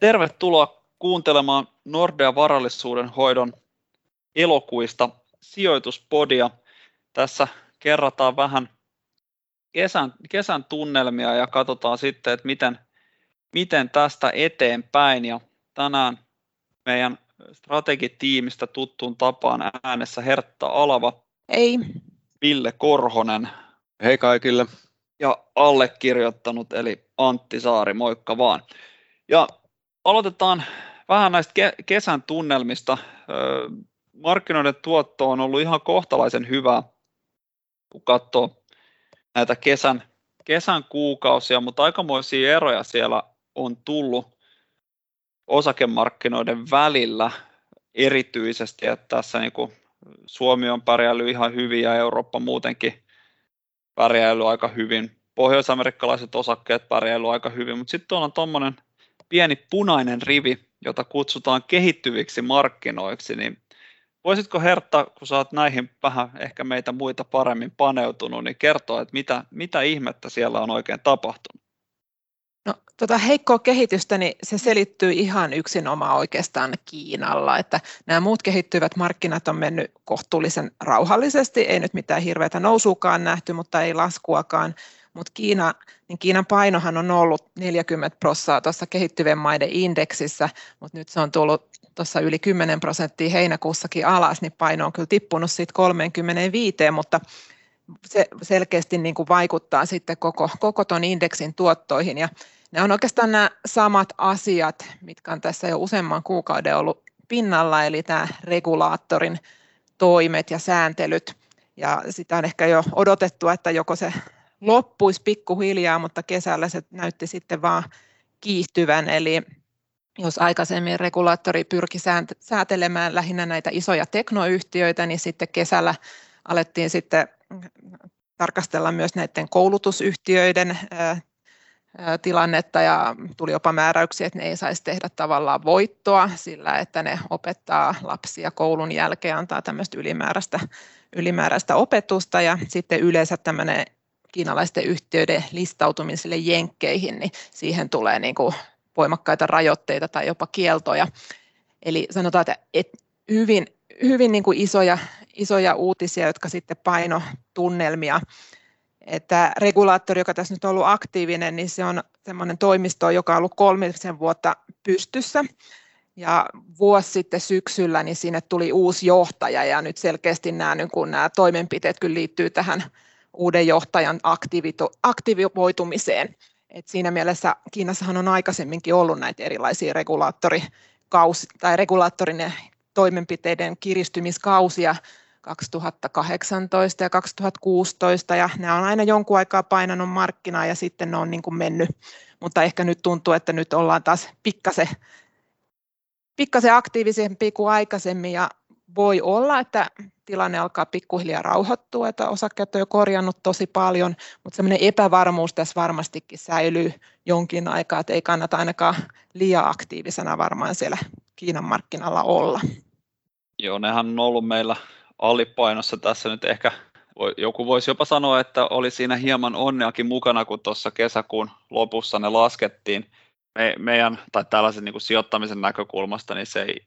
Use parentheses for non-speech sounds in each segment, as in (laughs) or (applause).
Tervetuloa kuuntelemaan Nordea varallisuuden hoidon elokuista sijoituspodia. Tässä kerrataan vähän kesän, kesän tunnelmia ja katsotaan sitten, että miten, miten tästä eteenpäin. Ja tänään meidän strategitiimistä tuttuun tapaan äänessä Hertta Alava. Ei. Ville Korhonen. Hei kaikille. Ja allekirjoittanut eli Antti Saari, moikka vaan. Ja aloitetaan vähän näistä kesän tunnelmista. Markkinoiden tuotto on ollut ihan kohtalaisen hyvä, kun katsoo näitä kesän, kesän kuukausia, mutta aikamoisia eroja siellä on tullut osakemarkkinoiden välillä erityisesti, että tässä niin kuin Suomi on pärjäillyt ihan hyvin ja Eurooppa muutenkin pärjäillyt aika hyvin. Pohjois-amerikkalaiset osakkeet pärjäillyt aika hyvin, mutta sitten on tuommoinen pieni punainen rivi, jota kutsutaan kehittyviksi markkinoiksi, niin voisitko Hertta, kun oot näihin vähän ehkä meitä muita paremmin paneutunut, niin kertoa, että mitä, mitä ihmettä siellä on oikein tapahtunut? No, tota heikkoa kehitystä, niin se selittyy ihan yksinomaan oikeastaan Kiinalla, että nämä muut kehittyvät markkinat on mennyt kohtuullisen rauhallisesti, ei nyt mitään hirveätä nousuukaan nähty, mutta ei laskuakaan, mutta Kiina, niin Kiinan painohan on ollut 40 prosenttia tuossa kehittyvien maiden indeksissä, mutta nyt se on tullut tuossa yli 10 prosenttia heinäkuussakin alas, niin paino on kyllä tippunut siitä 35, mutta se selkeästi niin kuin vaikuttaa sitten koko, koko ton indeksin tuottoihin. Ja ne on oikeastaan nämä samat asiat, mitkä on tässä jo useamman kuukauden ollut pinnalla, eli tämä regulaattorin toimet ja sääntelyt. Ja sitä on ehkä jo odotettu, että joko se loppuisi pikkuhiljaa, mutta kesällä se näytti sitten vaan kiihtyvän, eli jos aikaisemmin regulaattori pyrki säätelemään lähinnä näitä isoja teknoyhtiöitä, niin sitten kesällä alettiin sitten tarkastella myös näiden koulutusyhtiöiden tilannetta ja tuli jopa määräyksiä, että ne ei saisi tehdä tavallaan voittoa sillä, että ne opettaa lapsia koulun jälkeen, antaa tämmöistä ylimääräistä, ylimääräistä opetusta ja sitten yleensä tämmöinen kiinalaisten yhtiöiden listautumiselle jenkkeihin, niin siihen tulee niin kuin voimakkaita rajoitteita tai jopa kieltoja. Eli sanotaan, että hyvin, hyvin niin kuin isoja, isoja uutisia, jotka sitten paino tunnelmia. Että regulaattori, joka tässä nyt on ollut aktiivinen, niin se on semmoinen toimisto, joka on ollut kolmisen vuotta pystyssä. Ja vuosi sitten syksyllä niin sinne tuli uusi johtaja ja nyt selkeästi nämä, niin kun nämä toimenpiteet kyllä liittyy tähän uuden johtajan aktivoitumiseen. Et siinä mielessä Kiinassahan on aikaisemminkin ollut näitä erilaisia regulaattorikausi, tai regulaattorin toimenpiteiden kiristymiskausia 2018 ja 2016 ja nämä on aina jonkun aikaa painanut markkinaa ja sitten ne on niin kuin mennyt, mutta ehkä nyt tuntuu, että nyt ollaan taas pikkasen, pikkasen aktiivisempi kuin aikaisemmin ja voi olla, että tilanne alkaa pikkuhiljaa rauhoittua, että osakkeet on jo korjannut tosi paljon, mutta semmoinen epävarmuus tässä varmastikin säilyy jonkin aikaa, että ei kannata ainakaan liian aktiivisena varmaan siellä Kiinan markkinalla olla. Joo, nehän on ollut meillä alipainossa tässä nyt ehkä joku voisi jopa sanoa, että oli siinä hieman onneakin mukana, kun tuossa kesäkuun lopussa ne laskettiin. Me, meidän, tai tällaisen niin kuin sijoittamisen näkökulmasta, niin se ei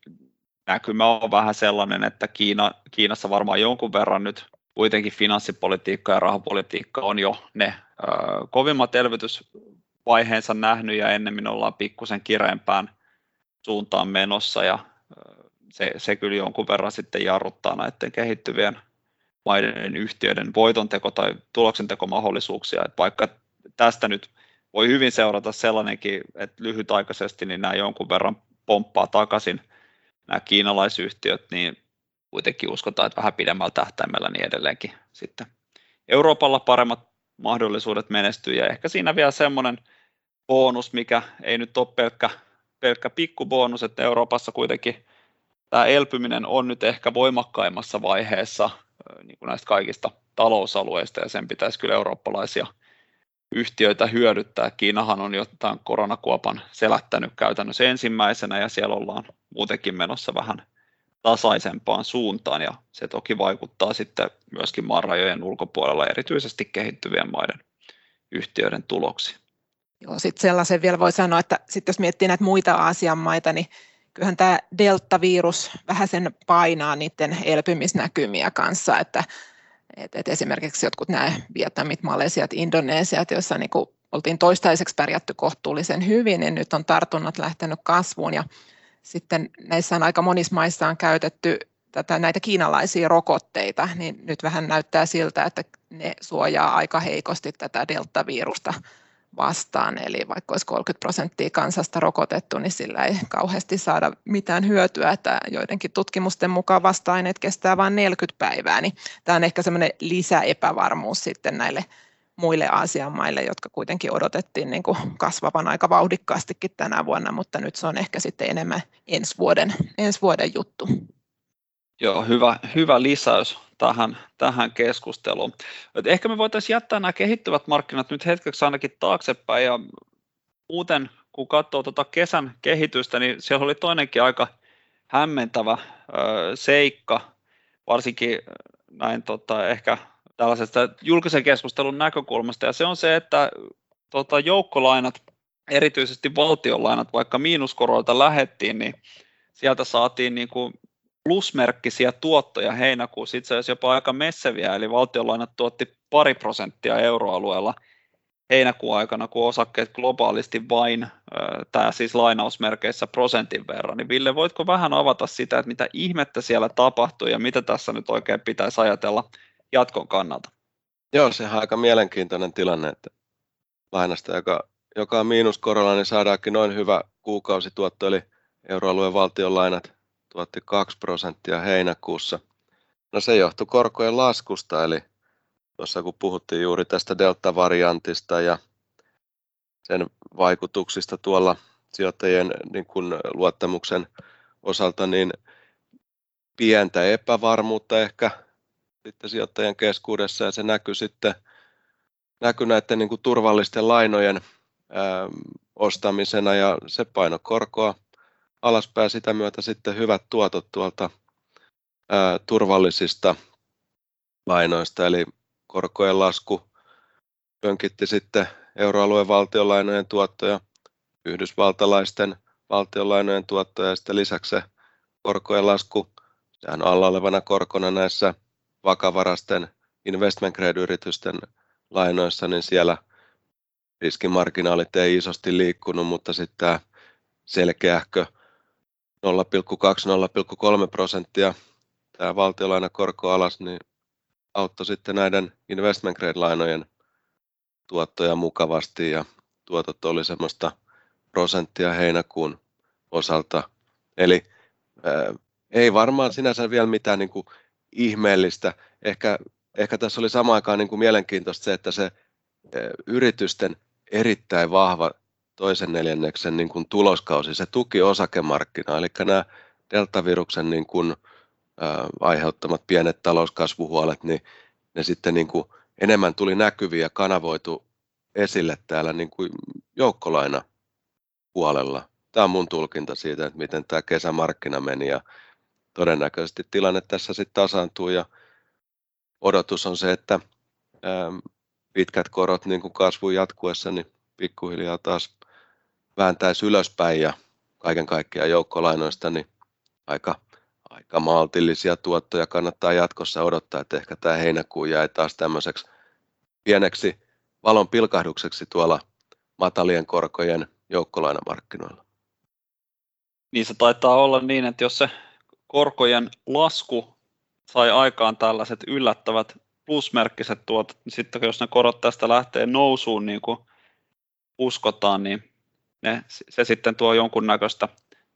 näkymä on vähän sellainen, että Kiina, Kiinassa varmaan jonkun verran nyt kuitenkin finanssipolitiikka ja rahapolitiikka on jo ne ö, kovimmat elvytysvaiheensa nähnyt ja ennemmin ollaan pikkusen kireempään suuntaan menossa ja se, se kyllä jonkun verran sitten jarruttaa näiden kehittyvien maiden yhtiöiden voitonteko- tai tuloksentekomahdollisuuksia, että vaikka tästä nyt voi hyvin seurata sellainenkin, että lyhytaikaisesti niin nämä jonkun verran pomppaa takaisin nämä kiinalaisyhtiöt, niin kuitenkin uskotaan, että vähän pidemmällä tähtäimellä niin edelleenkin sitten Euroopalla paremmat mahdollisuudet menestyä ja ehkä siinä vielä semmoinen bonus, mikä ei nyt ole pelkkä, pelkkä pikkubonus, että Euroopassa kuitenkin tämä elpyminen on nyt ehkä voimakkaimmassa vaiheessa niin kuin näistä kaikista talousalueista ja sen pitäisi kyllä eurooppalaisia yhtiöitä hyödyttää. Kiinahan on jo tämän koronakuopan selättänyt käytännössä ensimmäisenä ja siellä ollaan muutenkin menossa vähän tasaisempaan suuntaan ja se toki vaikuttaa sitten myöskin maan rajojen ulkopuolella erityisesti kehittyvien maiden yhtiöiden tuloksiin. Joo, sitten sellaisen vielä voi sanoa, että sitten jos miettii näitä muita Aasian maita, niin kyllähän tämä deltavirus vähän sen painaa niiden elpymisnäkymiä kanssa, että et, et esimerkiksi jotkut nämä Vietnamit, Malesiat, Indonesiat, joissa niin kuin oltiin toistaiseksi pärjätty kohtuullisen hyvin, niin nyt on tartunnat lähtenyt kasvuun. Ja sitten näissä on aika monissa maissa on käytetty tätä, näitä kiinalaisia rokotteita, niin nyt vähän näyttää siltä, että ne suojaa aika heikosti tätä deltavirusta vastaan, eli vaikka olisi 30 prosenttia kansasta rokotettu, niin sillä ei kauheasti saada mitään hyötyä, että joidenkin tutkimusten mukaan vasta-aineet kestää vain 40 päivää, niin tämä on ehkä semmoinen lisäepävarmuus sitten näille muille Aasian maille, jotka kuitenkin odotettiin niin kuin kasvavan aika vauhdikkaastikin tänä vuonna, mutta nyt se on ehkä sitten enemmän ensi vuoden, ensi vuoden juttu. Joo, hyvä, hyvä lisäys tähän, tähän keskusteluun. Et ehkä me voitaisiin jättää nämä kehittyvät markkinat nyt hetkeksi ainakin taaksepäin ja muuten kun katsoo tuota kesän kehitystä, niin siellä oli toinenkin aika hämmentävä ö, seikka, varsinkin näin tota, ehkä tällaisesta julkisen keskustelun näkökulmasta, ja se on se, että tota, joukkolainat, erityisesti valtionlainat, vaikka miinuskoroilta lähettiin, niin sieltä saatiin niin kuin plusmerkkisiä tuottoja heinäkuussa, itse asiassa jopa aika messeviä, eli valtionlainat tuotti pari prosenttia euroalueella heinäkuun aikana, kun osakkeet globaalisti vain, tämä siis lainausmerkeissä prosentin verran. Niin Ville, voitko vähän avata sitä, että mitä ihmettä siellä tapahtui ja mitä tässä nyt oikein pitäisi ajatella jatkon kannalta? Joo, sehän on aika mielenkiintoinen tilanne, että lainasta, joka, joka on miinuskorolla, niin saadaankin noin hyvä kuukausituotto, eli euroalueen valtion lainat tuotti 2 prosenttia heinäkuussa. No se johtui korkojen laskusta, eli tuossa kun puhuttiin juuri tästä delta-variantista ja sen vaikutuksista tuolla sijoittajien niin kuin luottamuksen osalta, niin pientä epävarmuutta ehkä sitten sijoittajien keskuudessa ja se näkyy sitten näkyy näiden niin kuin turvallisten lainojen ää, ostamisena ja se paino korkoa alaspäin sitä myötä sitten hyvät tuotot tuolta ää, turvallisista lainoista, eli korkojen lasku pönkitti sitten euroalueen valtionlainojen tuottoja, yhdysvaltalaisten valtionlainojen tuottoja ja sitten lisäksi se korkojen lasku, sehän alla olevana korkona näissä vakavarasten investment grade-yritysten lainoissa, niin siellä riskimarginaalit ei isosti liikkunut, mutta sitten tämä selkeähkö 0,2-0,3 prosenttia tämä valtiolainakorko alas, niin auttoi sitten näiden investment grade-lainojen tuottoja mukavasti ja tuotot oli semmoista prosenttia heinäkuun osalta. Eli ää, ei varmaan sinänsä vielä mitään niin kuin ihmeellistä. Ehkä, ehkä tässä oli samaan aikaan niin kuin mielenkiintoista se, että se ää, yritysten erittäin vahva toisen neljänneksen niin kuin tuloskausi, se tuki osakemarkkinaa, eli nämä deltaviruksen niin kuin, ä, aiheuttamat pienet talouskasvuhuolet, niin ne sitten niin kuin enemmän tuli näkyviä ja kanavoitu esille täällä niin kuin joukkolaina puolella. Tämä on mun tulkinta siitä, että miten tämä kesämarkkina meni ja todennäköisesti tilanne tässä sitten tasaantuu ja odotus on se, että pitkät korot niin kuin kasvun jatkuessa, niin pikkuhiljaa taas vääntäisi ylöspäin ja kaiken kaikkiaan joukkolainoista, niin aika, aika maltillisia tuottoja kannattaa jatkossa odottaa, että ehkä tämä heinäkuu jäi taas tämmöiseksi pieneksi valon pilkahdukseksi tuolla matalien korkojen joukkolainamarkkinoilla. Niin se taitaa olla niin, että jos se korkojen lasku sai aikaan tällaiset yllättävät plusmerkkiset tuotot, niin sitten jos ne korot tästä lähtee nousuun niin kuin uskotaan, niin ne, se sitten tuo jonkunnäköistä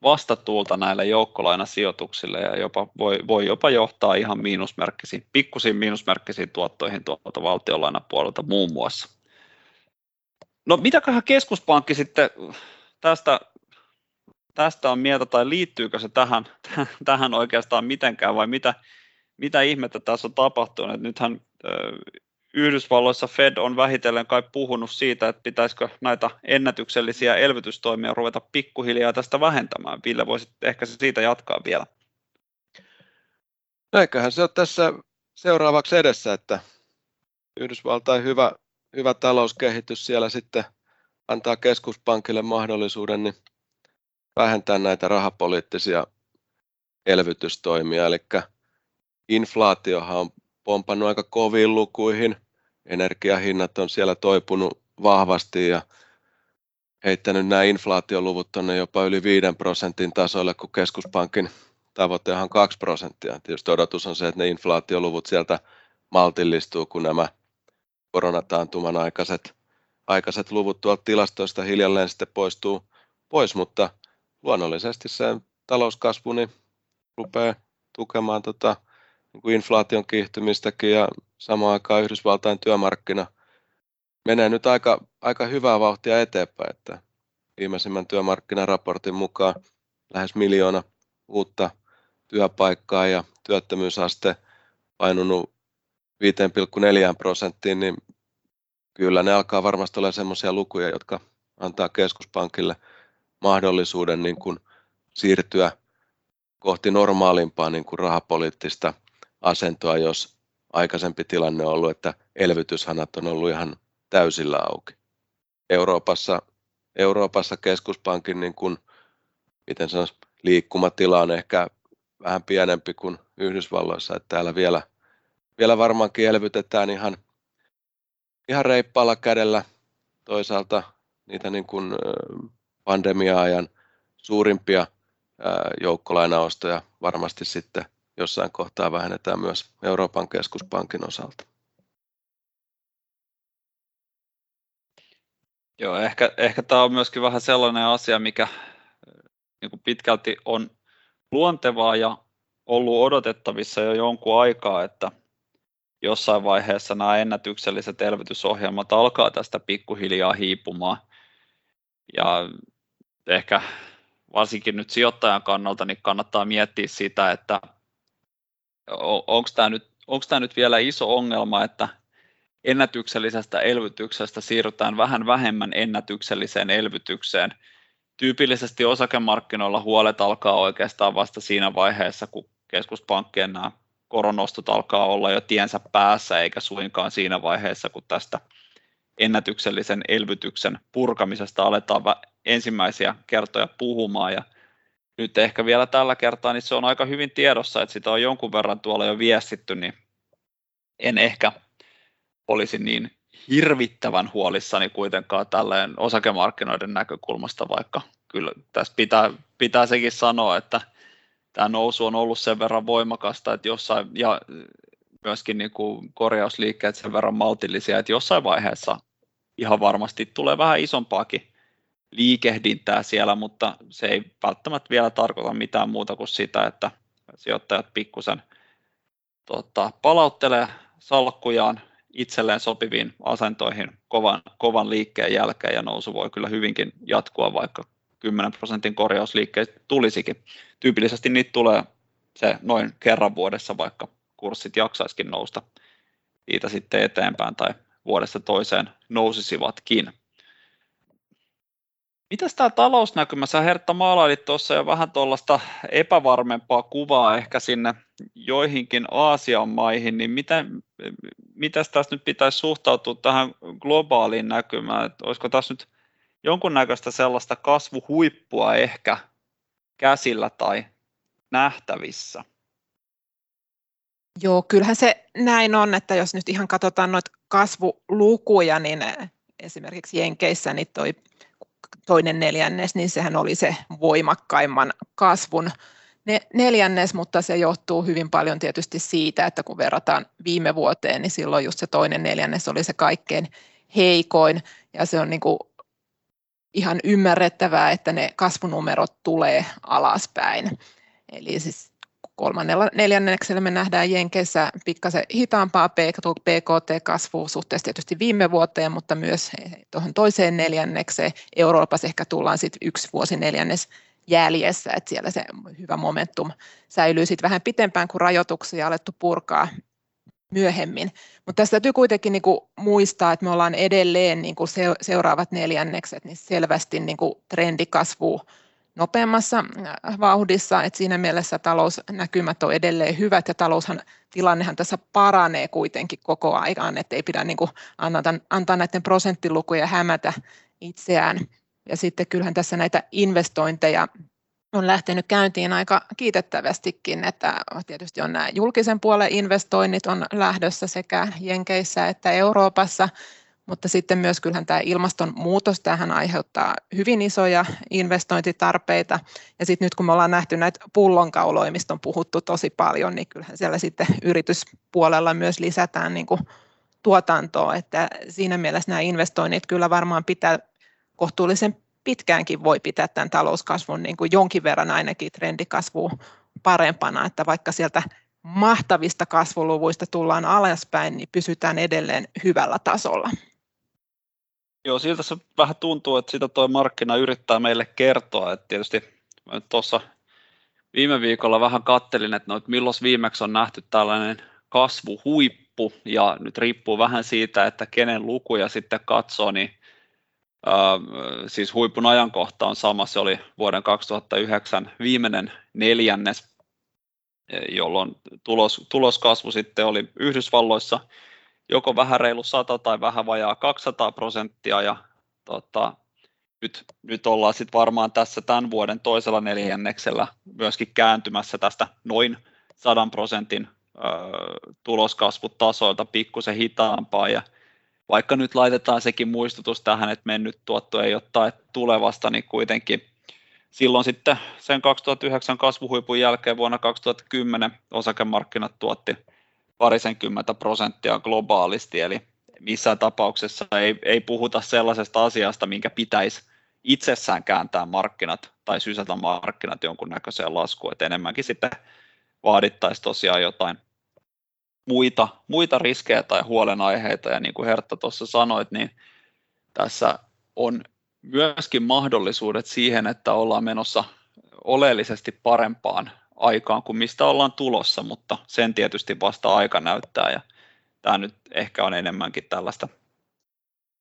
vastatuulta näille joukkolainasijoituksille ja jopa, voi, voi jopa johtaa ihan miinusmerkkisiin, pikkusiin miinusmerkkisiin tuottoihin tuolta valtionlainapuolelta muun muassa. No mitäköhän keskuspankki sitten tästä, tästä on mieltä tai liittyykö se tähän, (laughs) tähän oikeastaan mitenkään vai mitä, mitä ihmettä tässä on tapahtunut? Nythän Yhdysvalloissa Fed on vähitellen kai puhunut siitä, että pitäisikö näitä ennätyksellisiä elvytystoimia ruveta pikkuhiljaa tästä vähentämään. Ville, voisit ehkä siitä jatkaa vielä. No eiköhän se ole tässä seuraavaksi edessä, että Yhdysvaltain hyvä, hyvä talouskehitys siellä sitten antaa keskuspankille mahdollisuuden niin vähentää näitä rahapoliittisia elvytystoimia, eli inflaatiohan on pompannut aika koviin lukuihin, energiahinnat on siellä toipunut vahvasti ja heittänyt nämä inflaatioluvut tuonne jopa yli 5 prosentin tasolle, kun keskuspankin tavoite on 2 prosenttia. Tietysti odotus on se, että ne inflaatioluvut sieltä maltillistuu, kun nämä koronataantuman aikaiset, aikaiset luvut tuolta tilastoista hiljalleen sitten poistuu pois, mutta luonnollisesti se talouskasvu niin rupeaa tukemaan tota, niin kuin inflaation kiihtymistäkin ja samaan aikaan Yhdysvaltain työmarkkina menee nyt aika, aika hyvää vauhtia eteenpäin, että viimeisimmän työmarkkinaraportin mukaan lähes miljoona uutta työpaikkaa ja työttömyysaste painunut 5,4 prosenttiin, niin kyllä ne alkaa varmasti olla sellaisia lukuja, jotka antaa keskuspankille mahdollisuuden niin kuin siirtyä kohti normaalimpaa niin kuin rahapoliittista asentoa, jos aikaisempi tilanne on ollut, että elvytyshanat on ollut ihan täysillä auki. Euroopassa, Euroopassa keskuspankin niin kuin, miten sanoisi, liikkumatila on ehkä vähän pienempi kuin Yhdysvalloissa, että täällä vielä, vielä varmaankin elvytetään ihan, ihan reippaalla kädellä. Toisaalta niitä niin kuin pandemia-ajan suurimpia joukkolainaostoja varmasti sitten jossain kohtaa vähennetään myös Euroopan keskuspankin osalta. Joo, ehkä, ehkä tämä on myöskin vähän sellainen asia, mikä niin kuin pitkälti on luontevaa ja ollut odotettavissa jo jonkun aikaa, että jossain vaiheessa nämä ennätykselliset elvytysohjelmat alkaa tästä pikkuhiljaa hiipumaan. Ja ehkä varsinkin nyt sijoittajan kannalta niin kannattaa miettiä sitä, että onko tämä nyt, nyt vielä iso ongelma, että ennätyksellisestä elvytyksestä siirrytään vähän vähemmän ennätykselliseen elvytykseen. Tyypillisesti osakemarkkinoilla huolet alkaa oikeastaan vasta siinä vaiheessa, kun keskuspankkien nämä koronostot alkaa olla jo tiensä päässä, eikä suinkaan siinä vaiheessa, kun tästä ennätyksellisen elvytyksen purkamisesta aletaan ensimmäisiä kertoja puhumaan. Ja nyt ehkä vielä tällä kertaa niin se on aika hyvin tiedossa, että sitä on jonkun verran tuolla jo viestitty, niin en ehkä olisi niin hirvittävän huolissani kuitenkaan tälleen osakemarkkinoiden näkökulmasta, vaikka kyllä tässä pitää, pitää sekin sanoa, että tämä nousu on ollut sen verran voimakasta, että jossain, ja myöskin niin kuin korjausliikkeet sen verran maltillisia, että jossain vaiheessa ihan varmasti tulee vähän isompaakin liikehdintää siellä, mutta se ei välttämättä vielä tarkoita mitään muuta kuin sitä, että sijoittajat pikkusen tota, palauttelee salkkujaan itselleen sopiviin asentoihin kovan, kovan liikkeen jälkeen ja nousu voi kyllä hyvinkin jatkua, vaikka 10 prosentin korjausliikkeet tulisikin. Tyypillisesti niitä tulee se noin kerran vuodessa, vaikka kurssit jaksaisikin nousta siitä sitten eteenpäin tai vuodesta toiseen nousisivatkin. Mitäs tämä talousnäkymä? Sä Hertta maalailit tuossa jo vähän tuollaista epävarmempaa kuvaa ehkä sinne joihinkin Aasian maihin, niin miten, mitäs tässä nyt pitäisi suhtautua tähän globaaliin näkymään? Että olisiko tässä nyt jonkunnäköistä sellaista kasvuhuippua ehkä käsillä tai nähtävissä? Joo, kyllähän se näin on, että jos nyt ihan katsotaan noita kasvulukuja, niin esimerkiksi Jenkeissä niin toi toinen neljännes, niin sehän oli se voimakkaimman kasvun neljännes, mutta se johtuu hyvin paljon tietysti siitä, että kun verrataan viime vuoteen, niin silloin just se toinen neljännes oli se kaikkein heikoin, ja se on niin kuin ihan ymmärrettävää, että ne kasvunumerot tulee alaspäin. Eli siis kolmannella neljänneksellä me nähdään Jenkeissä pikkasen hitaampaa PKT-kasvua suhteessa tietysti viime vuoteen, mutta myös tuohon toiseen neljännekseen. Euroopassa ehkä tullaan sitten yksi vuosi neljännes jäljessä, että siellä se hyvä momentum säilyy sitten vähän pitempään, kuin rajoituksia alettu purkaa myöhemmin. Mutta tässä täytyy kuitenkin niinku muistaa, että me ollaan edelleen niinku seuraavat neljännekset niin selvästi niinku trendikasvu nopeammassa äh, vauhdissa, että siinä mielessä talousnäkymät on edelleen hyvät ja taloushan tilannehan tässä paranee kuitenkin koko ajan, että ei pidä niin kuin antaa, antaa näiden prosenttilukuja hämätä itseään. Ja sitten kyllähän tässä näitä investointeja on lähtenyt käyntiin aika kiitettävästikin, että tietysti on nämä julkisen puolen investoinnit on lähdössä sekä Jenkeissä että Euroopassa, mutta sitten myös kyllähän tämä ilmastonmuutos, tähän aiheuttaa hyvin isoja investointitarpeita. Ja sitten nyt kun me ollaan nähty näitä pullonkauloja, mistä on puhuttu tosi paljon, niin kyllähän siellä sitten yrityspuolella myös lisätään niin kuin tuotantoa. Että siinä mielessä nämä investoinnit kyllä varmaan pitää kohtuullisen pitkäänkin voi pitää tämän talouskasvun niin kuin jonkin verran ainakin trendikasvua parempana, että vaikka sieltä mahtavista kasvuluvuista tullaan alaspäin, niin pysytään edelleen hyvällä tasolla. Joo, siltä se vähän tuntuu, että sitä tuo markkina yrittää meille kertoa. Että tietysti tuossa viime viikolla vähän kattelin, että, no, että milloin viimeksi on nähty tällainen kasvuhuippu, ja nyt riippuu vähän siitä, että kenen lukuja sitten katsoo, niin äh, siis huipun ajankohta on sama, se oli vuoden 2009 viimeinen neljännes, jolloin tulos, tuloskasvu sitten oli Yhdysvalloissa joko vähän reilu 100 tai vähän vajaa 200 prosenttia ja tota, nyt, nyt ollaan sitten varmaan tässä tämän vuoden toisella neljänneksellä myöskin kääntymässä tästä noin 100 prosentin ö, tuloskasvutasoilta pikkusen hitaampaa ja vaikka nyt laitetaan sekin muistutus tähän, että mennyt tuotto ei ottaa tulevasta, niin kuitenkin silloin sitten sen 2009 kasvuhuipun jälkeen vuonna 2010 osakemarkkinat tuotti parisenkymmentä prosenttia globaalisti, eli missään tapauksessa ei, ei puhuta sellaisesta asiasta, minkä pitäisi itsessään kääntää markkinat tai sysätä markkinat jonkunnäköiseen laskuun, että enemmänkin sitten vaadittaisi tosiaan jotain muita, muita riskejä tai huolenaiheita, ja niin kuin Hertta tuossa sanoit, niin tässä on myöskin mahdollisuudet siihen, että ollaan menossa oleellisesti parempaan aikaan kuin mistä ollaan tulossa, mutta sen tietysti vasta aika näyttää ja tämä nyt ehkä on enemmänkin tällaista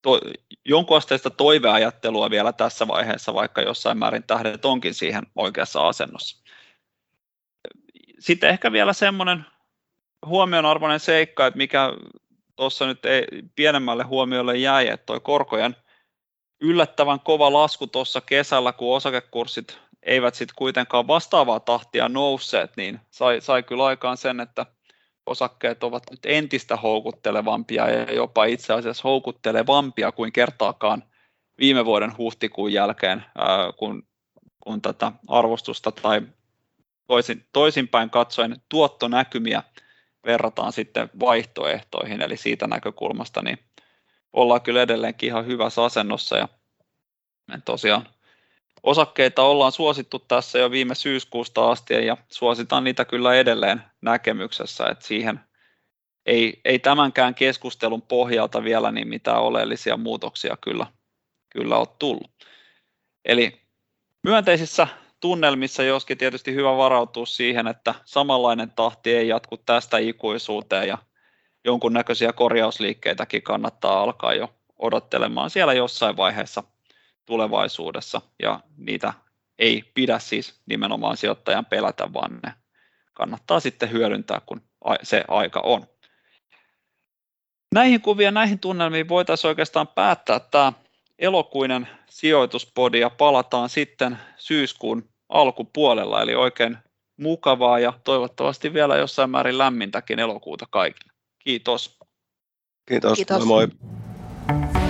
to, jonkunasteista toiveajattelua vielä tässä vaiheessa, vaikka jossain määrin tähdet onkin siihen oikeassa asennossa. Sitten ehkä vielä semmoinen huomionarvoinen seikka, että mikä tuossa nyt ei, pienemmälle huomiolle jäi, että tuo korkojen yllättävän kova lasku tuossa kesällä, kun osakekurssit eivät sitten kuitenkaan vastaavaa tahtia nousseet, niin sai, sai kyllä aikaan sen, että osakkeet ovat nyt entistä houkuttelevampia ja jopa itse asiassa houkuttelevampia kuin kertaakaan viime vuoden huhtikuun jälkeen, ää, kun, kun tätä arvostusta tai toisin, toisinpäin katsoen tuottonäkymiä verrataan sitten vaihtoehtoihin, eli siitä näkökulmasta niin ollaan kyllä edelleenkin ihan hyvässä asennossa ja tosiaan osakkeita ollaan suosittu tässä jo viime syyskuusta asti ja suositaan niitä kyllä edelleen näkemyksessä, että siihen ei, ei tämänkään keskustelun pohjalta vielä niin mitään oleellisia muutoksia kyllä, kyllä ole tullut. Eli myönteisissä tunnelmissa, joskin tietysti hyvä varautua siihen, että samanlainen tahti ei jatku tästä ikuisuuteen ja jonkunnäköisiä korjausliikkeitäkin kannattaa alkaa jo odottelemaan siellä jossain vaiheessa tulevaisuudessa ja niitä ei pidä siis nimenomaan sijoittajan pelätä, vaan ne kannattaa sitten hyödyntää, kun se aika on. Näihin kuvien, näihin tunnelmiin voitaisiin oikeastaan päättää tämä elokuinen sijoituspodi ja palataan sitten syyskuun alkupuolella, eli oikein mukavaa ja toivottavasti vielä jossain määrin lämmintäkin elokuuta kaikille. Kiitos. Kiitos. Kiitos. Moi moi.